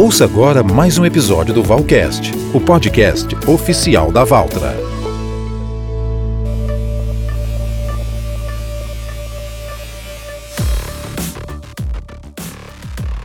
Ouça agora mais um episódio do Valcast, o podcast oficial da Valtra.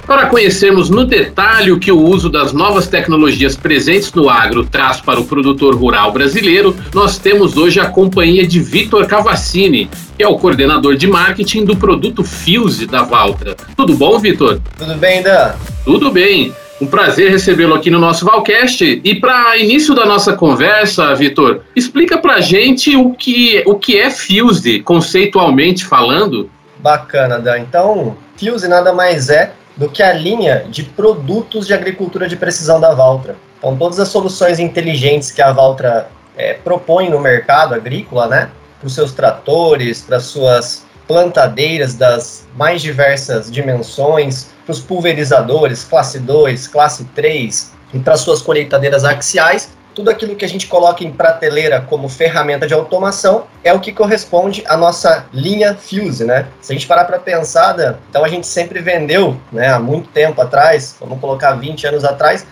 Para conhecermos no detalhe o que o uso das novas tecnologias presentes no agro traz para o produtor rural brasileiro, nós temos hoje a companhia de Vitor Cavassini, que é o coordenador de marketing do produto Fuse da Valtra. Tudo bom, Vitor? Tudo bem, Dan? Tudo bem. Um prazer recebê-lo aqui no nosso Valcast. E para início da nossa conversa, Vitor, explica para gente o que, o que é Fuse, conceitualmente falando. Bacana, Dan. Então, Fuse nada mais é do que a linha de produtos de agricultura de precisão da Valtra. Então, todas as soluções inteligentes que a Valtra é, propõe no mercado agrícola, né, para os seus tratores, para suas plantadeiras das mais diversas dimensões, para os pulverizadores, classe 2, classe 3, e para suas colheitadeiras axiais, tudo aquilo que a gente coloca em prateleira como ferramenta de automação é o que corresponde à nossa linha Fuse, né? Se a gente parar para pensar, então a gente sempre vendeu, né, há muito tempo atrás, vamos colocar 20 anos atrás,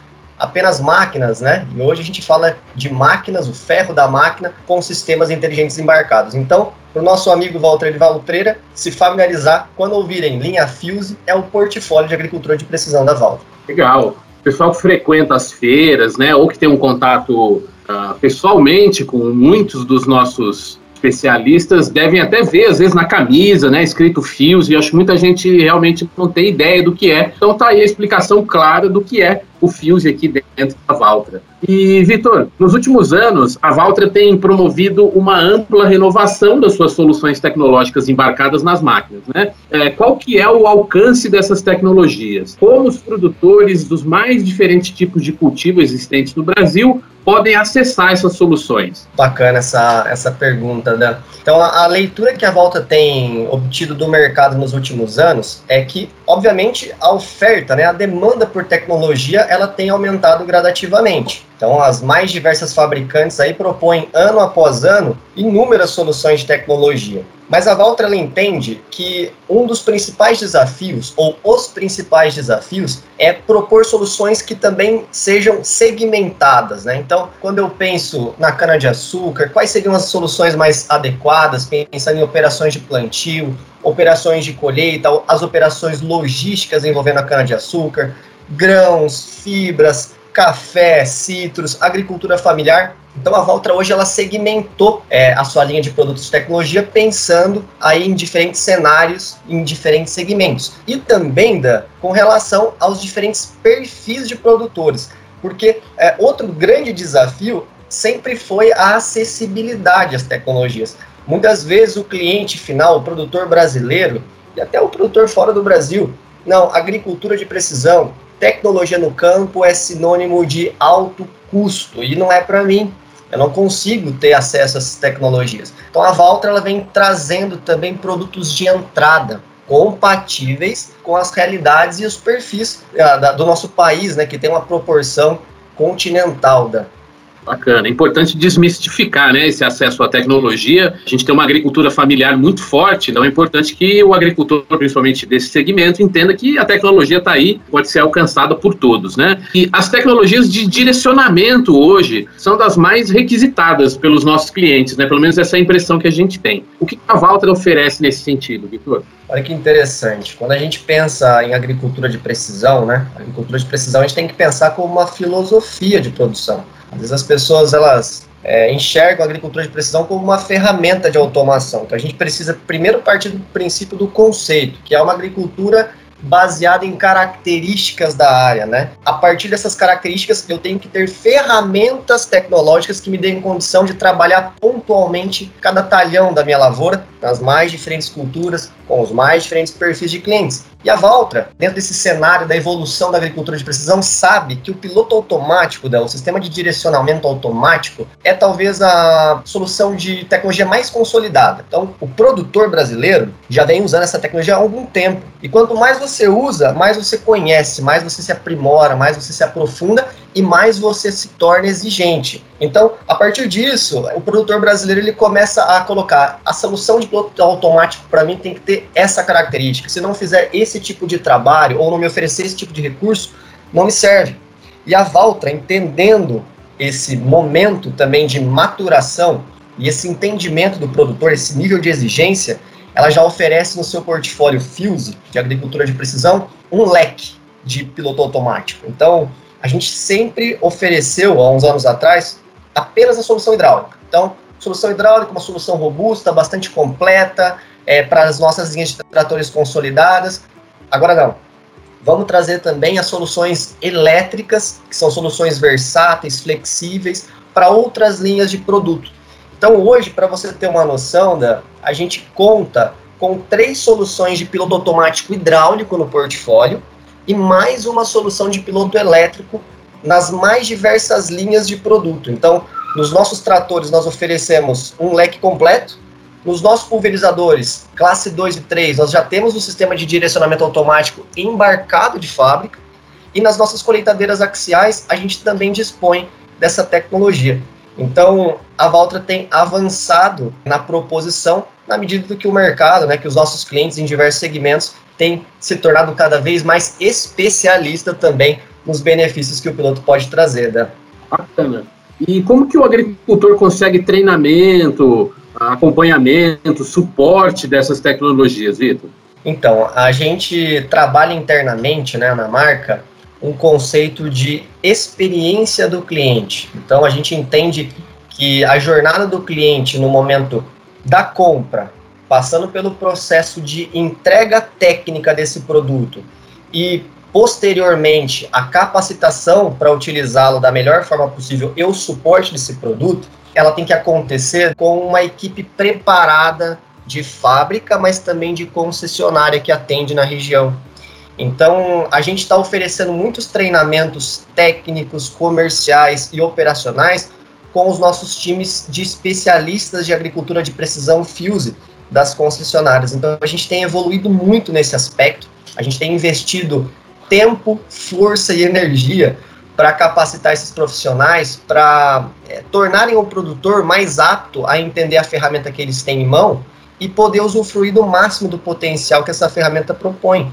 apenas máquinas, né? E hoje a gente fala de máquinas, o ferro da máquina, com sistemas inteligentes embarcados. Então, para o nosso amigo Walter de Valtreira se familiarizar, quando ouvirem linha Fuse, é o portfólio de agricultura de precisão da Valve. Legal pessoal que frequenta as feiras, né, ou que tem um contato uh, pessoalmente com muitos dos nossos especialistas devem até ver, às vezes, na camisa, né, escrito fios, e acho que muita gente realmente não tem ideia do que é. Então tá aí a explicação clara do que é o Fuse aqui dentro da Valtra. E, Vitor, nos últimos anos, a Valtra tem promovido uma ampla renovação das suas soluções tecnológicas embarcadas nas máquinas. Né? É, qual que é o alcance dessas tecnologias? Como os produtores dos mais diferentes tipos de cultivo existentes no Brasil podem acessar essas soluções? Bacana essa, essa pergunta, Dan. Então, a, a, leitura que a Volta tem obtido do mercado nos últimos anos é que, obviamente, a oferta, né, a demanda por tecnologia, ela tem aumentado gradativamente. Então, as mais diversas fabricantes aí propõem ano após ano inúmeras soluções de tecnologia. Mas a Valtra ela entende que um dos principais desafios, ou os principais desafios, é propor soluções que também sejam segmentadas. Né? Então, quando eu penso na cana-de-açúcar, quais seriam as soluções mais adequadas, pensando em operações de plantio, operações de colheita, as operações logísticas envolvendo a cana-de-açúcar, grãos, fibras, café, citros, agricultura familiar. Então a Valtra hoje ela segmentou é, a sua linha de produtos de tecnologia pensando aí em diferentes cenários, em diferentes segmentos. E também da, com relação aos diferentes perfis de produtores. Porque é, outro grande desafio sempre foi a acessibilidade às tecnologias. Muitas vezes o cliente final, o produtor brasileiro, e até o produtor fora do Brasil, não, agricultura de precisão, tecnologia no campo é sinônimo de alto custo e não é para mim. Eu não consigo ter acesso a essas tecnologias. Então a Valtra ela vem trazendo também produtos de entrada compatíveis com as realidades e os perfis uh, do nosso país, né, que tem uma proporção continental da, Bacana. É importante desmistificar né, esse acesso à tecnologia. A gente tem uma agricultura familiar muito forte, então é importante que o agricultor, principalmente desse segmento, entenda que a tecnologia está aí, pode ser alcançada por todos. Né? E as tecnologias de direcionamento hoje são das mais requisitadas pelos nossos clientes, né? pelo menos essa é a impressão que a gente tem. O que a Valtra oferece nesse sentido, Vitor? Olha que interessante. Quando a gente pensa em agricultura de precisão, né? Agricultura de precisão, a gente tem que pensar como uma filosofia de produção. Às vezes as pessoas elas é, enxergam a agricultura de precisão como uma ferramenta de automação. Então a gente precisa primeiro partir do princípio do conceito, que é uma agricultura baseada em características da área, né? A partir dessas características, eu tenho que ter ferramentas tecnológicas que me deem condição de trabalhar pontualmente cada talhão da minha lavoura, nas mais diferentes culturas, com os mais diferentes perfis de clientes. E a Valtra, dentro desse cenário da evolução da agricultura de precisão, sabe que o piloto automático, o sistema de direcionamento automático, é talvez a solução de tecnologia mais consolidada. Então, o produtor brasileiro já vem usando essa tecnologia há algum tempo. E quanto mais você usa, mais você conhece, mais você se aprimora, mais você se aprofunda e mais você se torna exigente. Então, a partir disso, o produtor brasileiro ele começa a colocar a solução de piloto automático para mim tem que ter essa característica. Se não fizer esse tipo de trabalho ou não me oferecer esse tipo de recurso, não me serve. E a Valtra, entendendo esse momento também de maturação e esse entendimento do produtor, esse nível de exigência, ela já oferece no seu portfólio Fuse, de agricultura de precisão, um leque de piloto automático. Então, a gente sempre ofereceu, há uns anos atrás, apenas a solução hidráulica. Então, solução hidráulica, uma solução robusta, bastante completa, é, para as nossas linhas de tratores consolidadas. Agora não. Vamos trazer também as soluções elétricas, que são soluções versáteis, flexíveis, para outras linhas de produto. Então, hoje, para você ter uma noção, da, a gente conta com três soluções de piloto automático hidráulico no portfólio e mais uma solução de piloto elétrico nas mais diversas linhas de produto. Então, nos nossos tratores, nós oferecemos um leque completo. Nos nossos pulverizadores, classe 2 e 3, nós já temos um sistema de direcionamento automático embarcado de fábrica. E nas nossas colheitadeiras axiais, a gente também dispõe dessa tecnologia. Então, a Valtra tem avançado na proposição na medida do que o mercado, né, que os nossos clientes em diversos segmentos têm se tornado cada vez mais especialista também nos benefícios que o piloto pode trazer, né? Bacana. E como que o agricultor consegue treinamento, acompanhamento, suporte dessas tecnologias, Vitor? Então, a gente trabalha internamente né, na marca um conceito de experiência do cliente. Então, a gente entende que a jornada do cliente no momento da compra, passando pelo processo de entrega técnica desse produto e posteriormente a capacitação para utilizá-lo da melhor forma possível e o suporte desse produto, ela tem que acontecer com uma equipe preparada de fábrica, mas também de concessionária que atende na região. Então, a gente está oferecendo muitos treinamentos técnicos, comerciais e operacionais com os nossos times de especialistas de agricultura de precisão Fuse das concessionárias. Então, a gente tem evoluído muito nesse aspecto, a gente tem investido tempo, força e energia para capacitar esses profissionais, para é, tornarem o produtor mais apto a entender a ferramenta que eles têm em mão e poder usufruir do máximo do potencial que essa ferramenta propõe.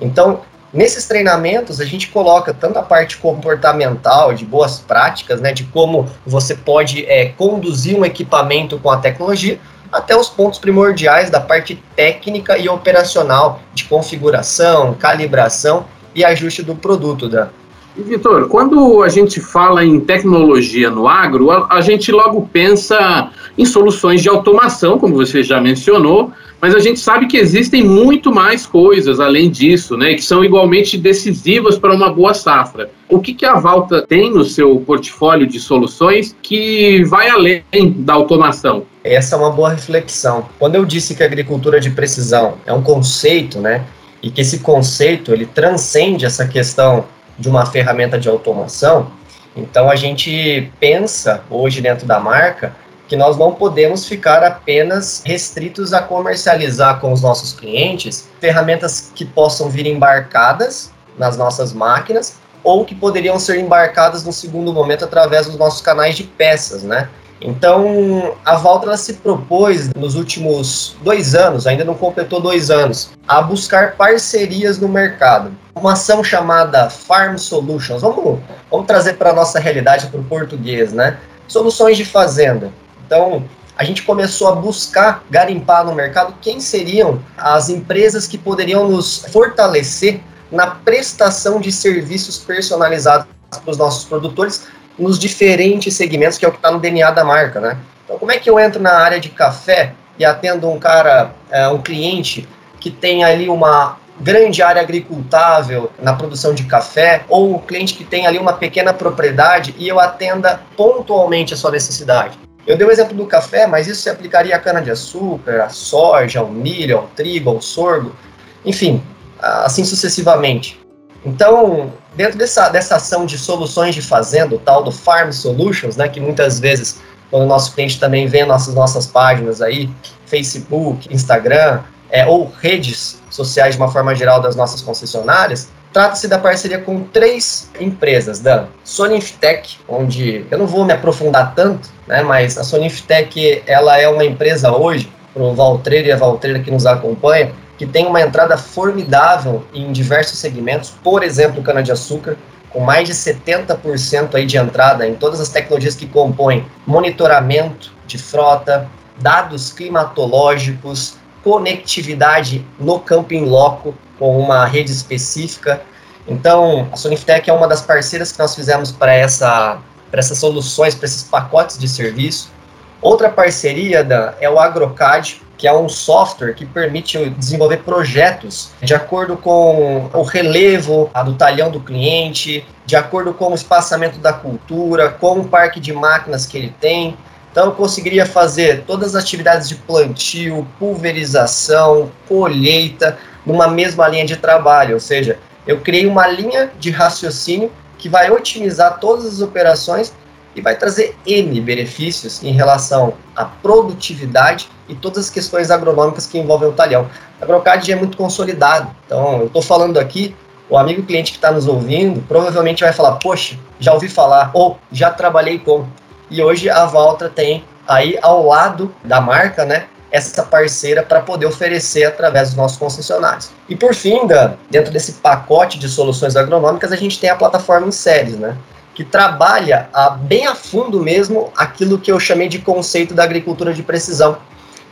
Então, nesses treinamentos, a gente coloca tanto a parte comportamental, de boas práticas, né, de como você pode é, conduzir um equipamento com a tecnologia, até os pontos primordiais da parte técnica e operacional, de configuração, calibração e ajuste do produto. Da. E, Vitor, quando a gente fala em tecnologia no agro, a, a gente logo pensa em soluções de automação, como você já mencionou, mas a gente sabe que existem muito mais coisas além disso, né, que são igualmente decisivas para uma boa safra. O que, que a Valta tem no seu portfólio de soluções que vai além da automação? Essa é uma boa reflexão. Quando eu disse que a agricultura de precisão é um conceito, né, e que esse conceito ele transcende essa questão de uma ferramenta de automação, então a gente pensa hoje dentro da marca que nós não podemos ficar apenas restritos a comercializar com os nossos clientes ferramentas que possam vir embarcadas nas nossas máquinas ou que poderiam ser embarcadas no segundo momento através dos nossos canais de peças, né? Então, a Valtra se propôs nos últimos dois anos, ainda não completou dois anos, a buscar parcerias no mercado. Uma ação chamada Farm Solutions. Vamos, vamos trazer para a nossa realidade, para o português, né? Soluções de fazenda. Então, a gente começou a buscar garimpar no mercado quem seriam as empresas que poderiam nos fortalecer na prestação de serviços personalizados para os nossos produtores nos diferentes segmentos, que é o que está no DNA da marca, né? Então, como é que eu entro na área de café e atendo um cara, é, um cliente que tem ali uma grande área agricultável na produção de café, ou um cliente que tem ali uma pequena propriedade e eu atenda pontualmente a sua necessidade? Eu dei o exemplo do café, mas isso se aplicaria à cana-de-açúcar, à soja, ao milho, ao trigo, ao sorgo, enfim, assim sucessivamente. Então, dentro dessa, dessa ação de soluções de fazenda, o tal do Farm Solutions, né, que muitas vezes, quando o nosso cliente também vê nossas, nossas páginas aí, Facebook, Instagram, é, ou redes sociais de uma forma geral das nossas concessionárias, Trata-se da parceria com três empresas, da Soninftech, onde eu não vou me aprofundar tanto, né, mas a Soninftech ela é uma empresa hoje, para o Valtreira e a Valtreira que nos acompanha, que tem uma entrada formidável em diversos segmentos, por exemplo, cana-de-açúcar. com mais de 70% aí de entrada em todas as tecnologias que compõem monitoramento de frota, dados climatológicos, conectividade no campo em loco com uma rede específica. Então, a Soniftech é uma das parceiras que nós fizemos para essa, essas soluções, para esses pacotes de serviço. Outra parceria da, é o AgroCAD, que é um software que permite desenvolver projetos de acordo com o relevo do talhão do cliente, de acordo com o espaçamento da cultura, com o parque de máquinas que ele tem. Então, eu conseguiria fazer todas as atividades de plantio, pulverização, colheita, numa mesma linha de trabalho, ou seja, eu criei uma linha de raciocínio que vai otimizar todas as operações e vai trazer N benefícios em relação à produtividade e todas as questões agronômicas que envolvem o talhão. A AgroCAD é muito consolidado, então eu estou falando aqui, o amigo cliente que está nos ouvindo provavelmente vai falar, poxa, já ouvi falar, ou já trabalhei com. E hoje a Valtra tem aí ao lado da marca, né, essa parceira para poder oferecer através dos nossos concessionários. E por fim, da, dentro desse pacote de soluções agronômicas, a gente tem a plataforma em séries, né? que trabalha a, bem a fundo mesmo aquilo que eu chamei de conceito da agricultura de precisão.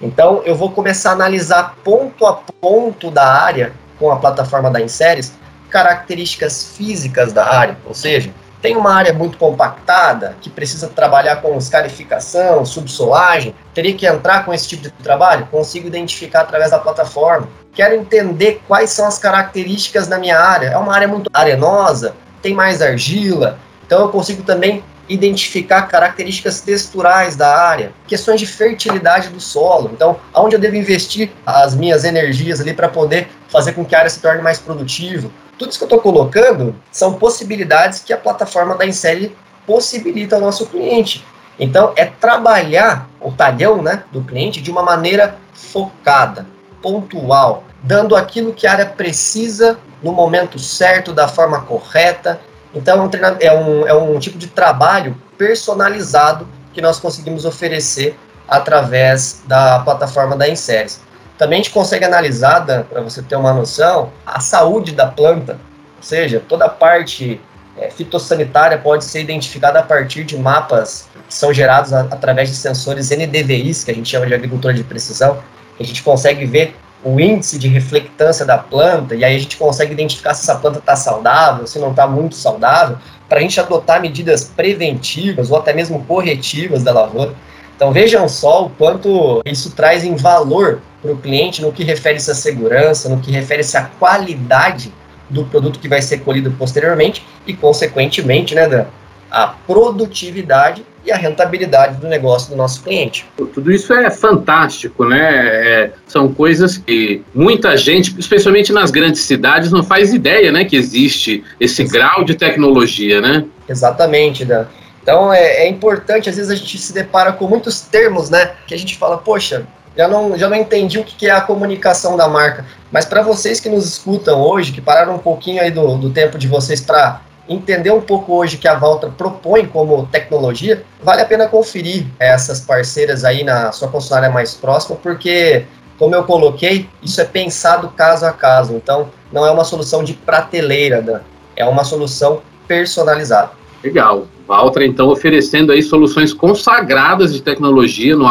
Então, eu vou começar a analisar ponto a ponto da área com a plataforma da Inseres características físicas da área, ou seja, tem uma área muito compactada que precisa trabalhar com escarificação, subsolagem, teria que entrar com esse tipo de trabalho? Consigo identificar através da plataforma. Quero entender quais são as características da minha área. É uma área muito arenosa, tem mais argila, então eu consigo também identificar características texturais da área, questões de fertilidade do solo. Então, aonde eu devo investir as minhas energias ali para poder fazer com que a área se torne mais produtiva. Tudo isso que eu estou colocando são possibilidades que a plataforma da Insere possibilita ao nosso cliente. Então, é trabalhar o talhão né, do cliente de uma maneira focada, pontual, dando aquilo que a área precisa no momento certo, da forma correta, então, é um, é é um tipo de trabalho personalizado que nós conseguimos oferecer através da plataforma da Inseres. Também a gente consegue analisar, para você ter uma noção, a saúde da planta, ou seja, toda a parte é, fitossanitária pode ser identificada a partir de mapas que são gerados a, através de sensores NDVIs, que a gente chama de agricultura de precisão, a gente consegue ver o índice de reflectância da planta, e aí a gente consegue identificar se essa planta está saudável, se não está muito saudável, para a gente adotar medidas preventivas ou até mesmo corretivas da lavoura. Então vejam só o quanto isso traz em valor para o cliente no que refere-se à segurança, no que refere-se à qualidade do produto que vai ser colhido posteriormente e, consequentemente, né, Dan, a produtividade e a rentabilidade do negócio do nosso cliente. Tudo isso é fantástico, né? É, são coisas que muita gente, especialmente nas grandes cidades, não faz ideia, né, que existe esse grau de tecnologia, né? Exatamente, Dan. Então é, é, importante, às vezes a gente se depara com muitos termos, né? Que a gente fala, poxa, já não, já não entendi o que é a comunicação da marca. Mas para vocês que nos escutam hoje, que pararam um pouquinho aí do, do tempo de vocês para entender um pouco hoje que a Valtra propõe como tecnologia, vale a pena conferir essas parceiras aí na sua concessionária mais próxima, porque, como eu coloquei, isso é pensado caso a caso. Então, não é uma solução de prateleira, né? é uma solução personalizada. Legal. Valtra, então, oferecendo aí soluções consagradas de tecnologia no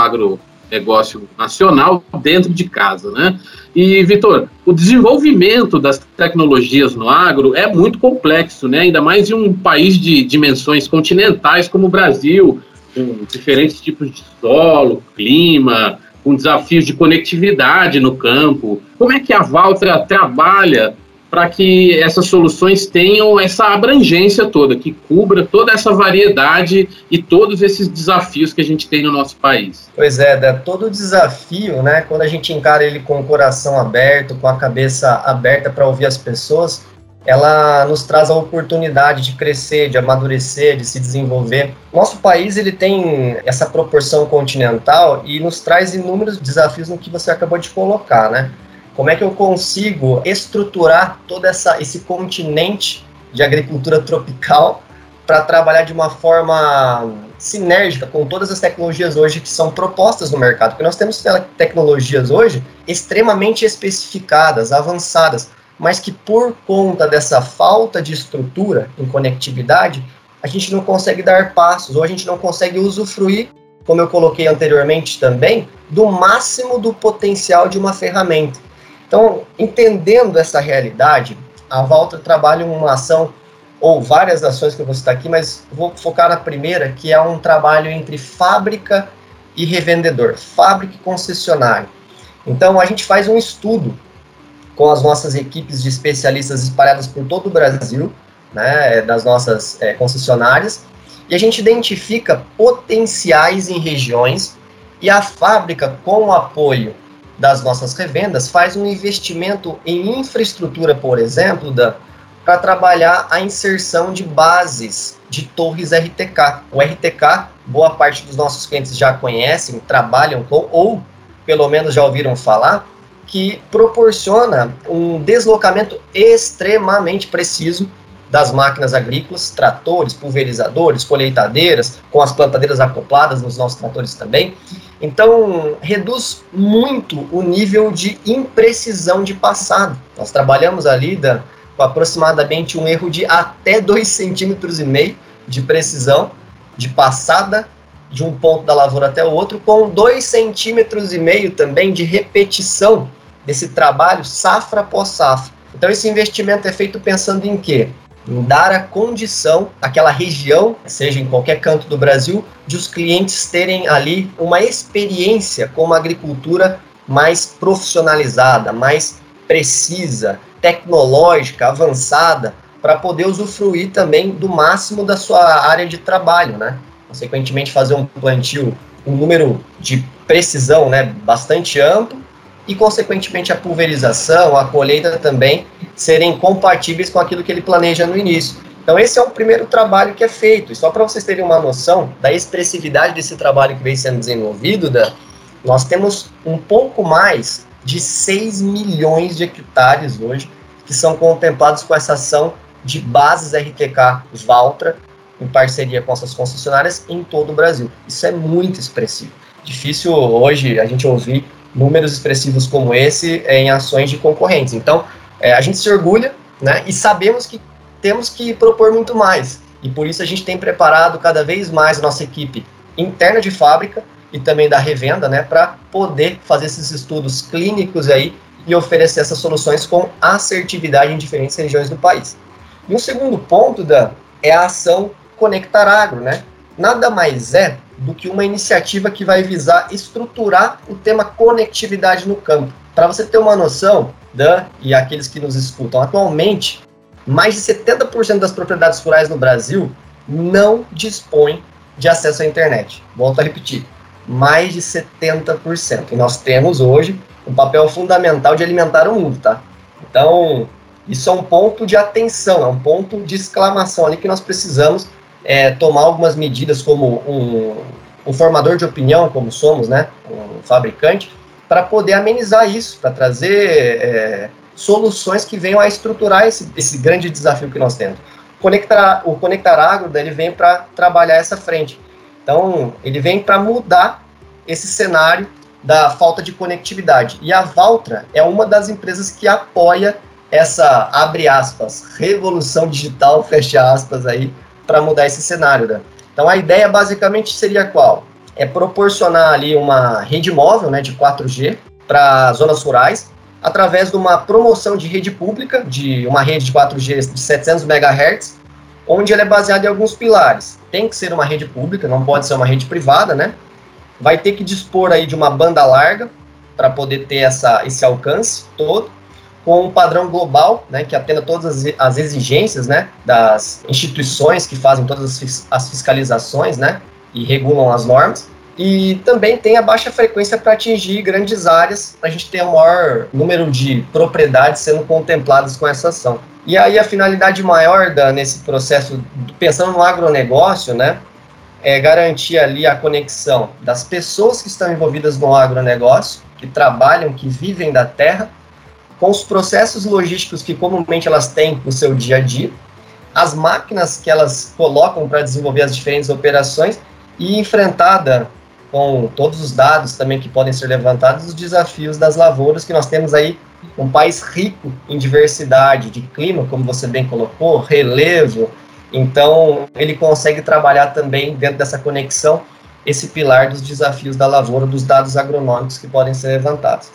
agronegócio nacional dentro de casa, né? E, Vitor, o desenvolvimento das tecnologias no agro é muito complexo, né? ainda mais em um país de dimensões continentais como o Brasil, com diferentes tipos de solo, clima, com desafios de conectividade no campo. Como é que a Valtra trabalha para que essas soluções tenham essa abrangência toda, que cubra toda essa variedade e todos esses desafios que a gente tem no nosso país. Pois é, Dé, todo desafio, né, quando a gente encara ele com o coração aberto, com a cabeça aberta para ouvir as pessoas, ela nos traz a oportunidade de crescer, de amadurecer, de se desenvolver. Nosso país ele tem essa proporção continental e nos traz inúmeros desafios no que você acabou de colocar, né? Como é que eu consigo estruturar todo essa, esse continente de agricultura tropical para trabalhar de uma forma sinérgica com todas as tecnologias hoje que são propostas no mercado? Porque nós temos tecnologias hoje extremamente especificadas, avançadas, mas que por conta dessa falta de estrutura em conectividade, a gente não consegue dar passos ou a gente não consegue usufruir, como eu coloquei anteriormente também, do máximo do potencial de uma ferramenta. Então, entendendo essa realidade, a Valtra trabalha uma ação ou várias ações que eu vou citar aqui, mas vou focar na primeira, que é um trabalho entre fábrica e revendedor, fábrica e concessionário. Então, a gente faz um estudo com as nossas equipes de especialistas espalhadas por todo o Brasil, né, das nossas é, concessionárias, e a gente identifica potenciais em regiões e a fábrica, com o apoio das nossas revendas, faz um investimento em infraestrutura, por exemplo, para trabalhar a inserção de bases de torres RTK. O RTK, boa parte dos nossos clientes já conhecem, trabalham com, ou pelo menos já ouviram falar, que proporciona um deslocamento extremamente preciso das máquinas agrícolas, tratores, pulverizadores, colheitadeiras, com as plantadeiras acopladas nos nossos tratores também. Então, reduz muito o nível de imprecisão de passado. Nós trabalhamos ali com aproximadamente um erro de até 2,5 centímetros e meio de precisão de passada de um ponto da lavoura até o outro, com 2,5 centímetros e meio também de repetição desse trabalho safra após safra. Então esse investimento é feito pensando em quê? Em dar a condição àquela região, seja em qualquer canto do Brasil, de os clientes terem ali uma experiência com uma agricultura mais profissionalizada, mais precisa, tecnológica, avançada, para poder usufruir também do máximo da sua área de trabalho, né? Consequentemente, fazer um plantio, um número de precisão né, bastante amplo e, consequentemente, a pulverização, a colheita também serem compatíveis com aquilo que ele planeja no início. Então, esse é o primeiro trabalho que é feito. E só para vocês terem uma noção da expressividade desse trabalho que vem sendo desenvolvido, da, nós temos um pouco mais de 6 milhões de hectares hoje que são contemplados com essa ação de bases RTK Valtra, em parceria com essas concessionárias em todo o Brasil. Isso é muito expressivo. Difícil hoje a gente ouvir números expressivos como esse em ações de concorrentes. Então, é, a gente se orgulha né, e sabemos que temos que propor muito mais. E por isso a gente tem preparado cada vez mais a nossa equipe interna de fábrica e também da revenda, né, para poder fazer esses estudos clínicos aí e oferecer essas soluções com assertividade em diferentes regiões do país. E um segundo ponto da é a ação Conectar Agro, né? Nada mais é do que uma iniciativa que vai visar estruturar o tema conectividade no campo. Para você ter uma noção, Dan e aqueles que nos escutam, atualmente, mais de 70% das propriedades rurais no Brasil não dispõem de acesso à internet. Volto a repetir, mais de 70%. E nós temos hoje um papel fundamental de alimentar o mundo, tá? Então, isso é um ponto de atenção, é um ponto de exclamação ali que nós precisamos é, tomar algumas medidas como um, um, formador de opinião, como somos, né? Um fabricante, para poder amenizar isso, para trazer é, soluções que venham a estruturar esse, esse grande desafio que nós temos. Conectar, o Conectar Agro, ele vem para trabalhar essa frente. Então, ele vem para mudar esse cenário da falta de conectividade. E a Valtra é uma das empresas que apoia essa, abre aspas, revolução digital, fecha aspas aí, para mudar esse cenário. Né? Então a ideia basicamente seria qual? É proporcionar ali uma rede móvel né, de 4G para zonas rurais, através de uma promoção de rede pública, de uma rede de 4G de 700 MHz, onde ela é baseada em alguns pilares. Tem que ser uma rede pública, não pode ser uma rede privada, né? vai ter que dispor aí de uma banda larga para poder ter essa, esse alcance todo, com um padrão global, né, que atenda todas as, as exigências, né, das instituições que fazem todas as, fiscalizações, né, e regulam as normas. E também tem a baixa frequência para atingir grandes áreas, a gente ter o maior número de propriedades sendo contempladas com essa ação. E aí a finalidade maior da, nesse processo, pensando no agronegócio, né, é, garantir ali a conexão das pessoas que estão envolvidas no agronegócio, que trabalham, que vivem da terra, com os processos logísticos que comumente elas têm no seu dia a dia, as máquinas que elas colocam para desenvolver as diferentes operações e enfrentada com todos os dados também que podem ser levantados, os desafios das lavouras, que nós temos aí um país rico em diversidade de clima, como você bem colocou, relevo. Então, ele consegue trabalhar também dentro dessa conexão esse pilar dos desafios da lavoura, dos dados agronômicos que podem ser levantados.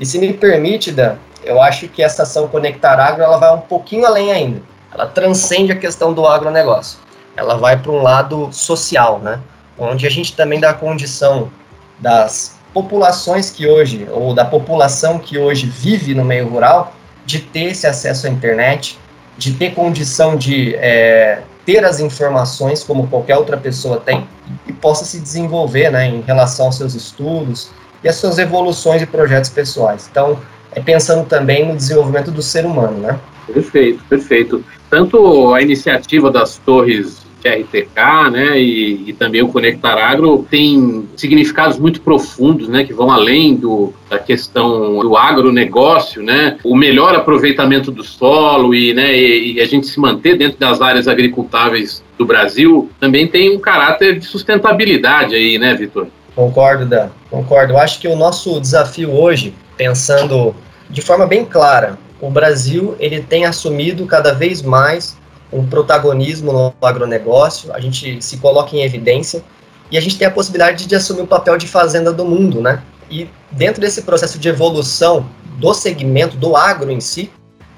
E se me permite, Dan, eu acho que essa ação Conectar Agro ela vai um pouquinho além ainda. Ela transcende a questão do agronegócio. Ela vai para um lado social, né? Onde a gente também dá condição das populações que hoje, ou da população que hoje vive no meio rural, de ter esse acesso à internet, de ter condição de é, ter as informações como qualquer outra pessoa tem e possa se desenvolver né, em relação aos seus estudos e às suas evoluções e projetos pessoais. Então, é pensando também no desenvolvimento do ser humano, né? Perfeito, perfeito. Tanto a iniciativa das torres RTK, né, e, e, também o Conectar Agro tem significados muito profundos, né, que vão além do, da questão do agronegócio, né, o melhor aproveitamento do solo e, né, e, e a gente se manter dentro das áreas agricultáveis do Brasil também tem um caráter de sustentabilidade aí, né, Vitor? Concordo, Dan, concordo. Eu acho que o nosso desafio hoje, pensando de forma bem clara, o Brasil ele tem assumido cada vez mais um protagonismo no agronegócio, a gente se coloca em evidência e a gente tem a possibilidade de assumir o papel de fazenda do mundo, né? E dentro desse processo de evolução do segmento, do agro em si,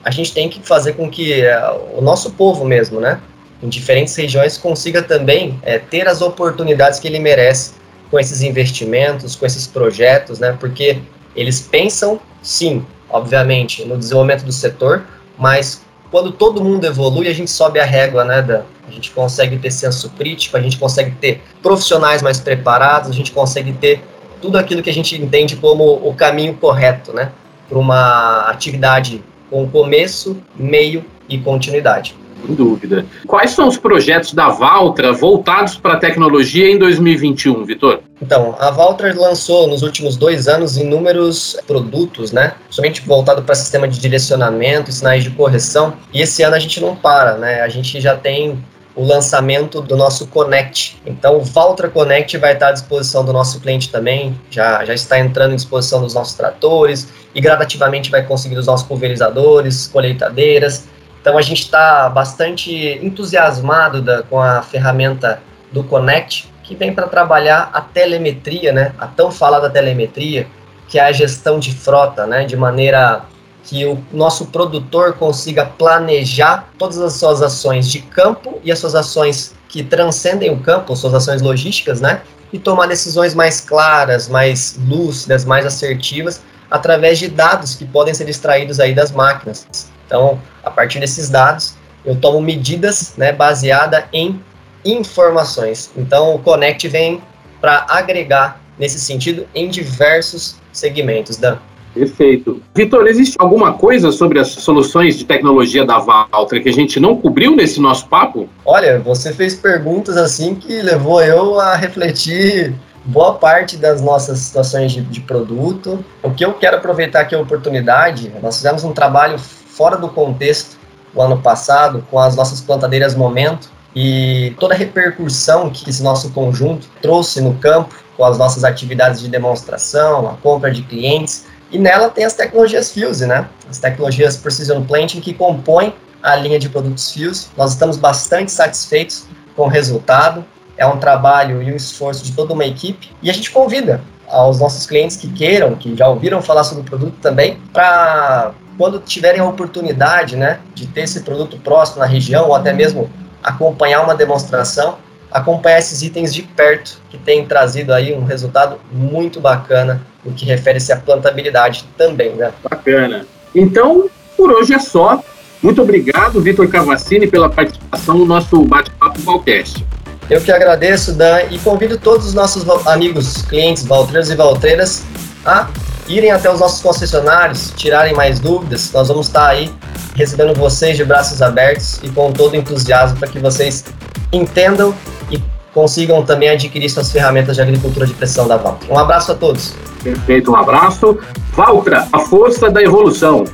a gente tem que fazer com que uh, o nosso povo mesmo, né, em diferentes regiões, consiga também é, ter as oportunidades que ele merece com esses investimentos, com esses projetos, né, porque eles pensam, sim, obviamente, no desenvolvimento do setor, mas quando todo mundo evolui, a gente sobe a régua, né, Dan? A gente consegue ter senso crítico, a gente consegue ter profissionais mais preparados, a gente consegue ter tudo aquilo que a gente entende como o caminho correto, né, para uma atividade com começo, meio e continuidade. Sem dúvida. Quais são os projetos da Valtra voltados para a tecnologia em 2021, Vitor? Então, a Valtra lançou nos últimos dois anos inúmeros produtos, né? Somente voltado para sistema de direcionamento sinais de correção. E esse ano a gente não para, né? A gente já tem o lançamento do nosso Connect. Então, o Valtra Connect vai estar à disposição do nosso cliente também, já, já está entrando em disposição dos nossos tratores e gradativamente vai conseguir os nossos pulverizadores, colheitadeiras então a gente está bastante entusiasmado da, com a ferramenta do Connect, que vem para trabalhar a telemetria, né? A tão falada telemetria, que é a gestão de frota, né? De maneira que o nosso produtor consiga planejar todas as suas ações de campo e as suas ações que transcendem o campo, suas ações logísticas, né? E tomar decisões mais claras, mais lúcidas, mais assertivas, através de dados que podem ser extraídos aí das máquinas. Então, a partir desses dados, eu tomo medidas né, baseada em informações. Então, o Connect vem para agregar nesse sentido em diversos segmentos. Dan. Perfeito. Vitor, existe alguma coisa sobre as soluções de tecnologia da Valtra que a gente não cobriu nesse nosso papo? Olha, você fez perguntas assim que levou eu a refletir boa parte das nossas situações de, de produto. O que eu quero aproveitar aqui a oportunidade, nós fizemos um trabalho fora do contexto o ano passado com as nossas plantadeiras Momento e toda a repercussão que esse nosso conjunto trouxe no campo com as nossas atividades de demonstração, a compra de clientes. E nela tem as tecnologias Fuse, né? As tecnologias Precision Planting que compõem a linha de produtos Fuse. Nós estamos bastante satisfeitos com o resultado. É um trabalho e um esforço de toda uma equipe. E a gente convida aos nossos clientes que queiram, que já ouviram falar sobre o produto também, para quando tiverem a oportunidade né, de ter esse produto próximo na região, ou até mesmo acompanhar uma demonstração, acompanhar esses itens de perto, que tem trazido aí um resultado muito bacana no que refere-se à plantabilidade também. Né? Bacana. Então, por hoje é só. Muito obrigado, Vitor Cavassini, pela participação no nosso bate-papo Valcast. Eu que agradeço, Dan, e convido todos os nossos amigos, clientes, valtreiros e valtreiras a irem até os nossos concessionários, tirarem mais dúvidas. Nós vamos estar aí recebendo vocês de braços abertos e com todo entusiasmo para que vocês entendam e consigam também adquirir suas ferramentas de agricultura de precisão da Valtra. Um abraço a todos. Perfeito, um abraço. Valtra, a força da evolução.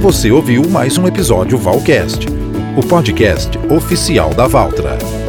Você ouviu mais um episódio Valcast o podcast oficial da Valtra.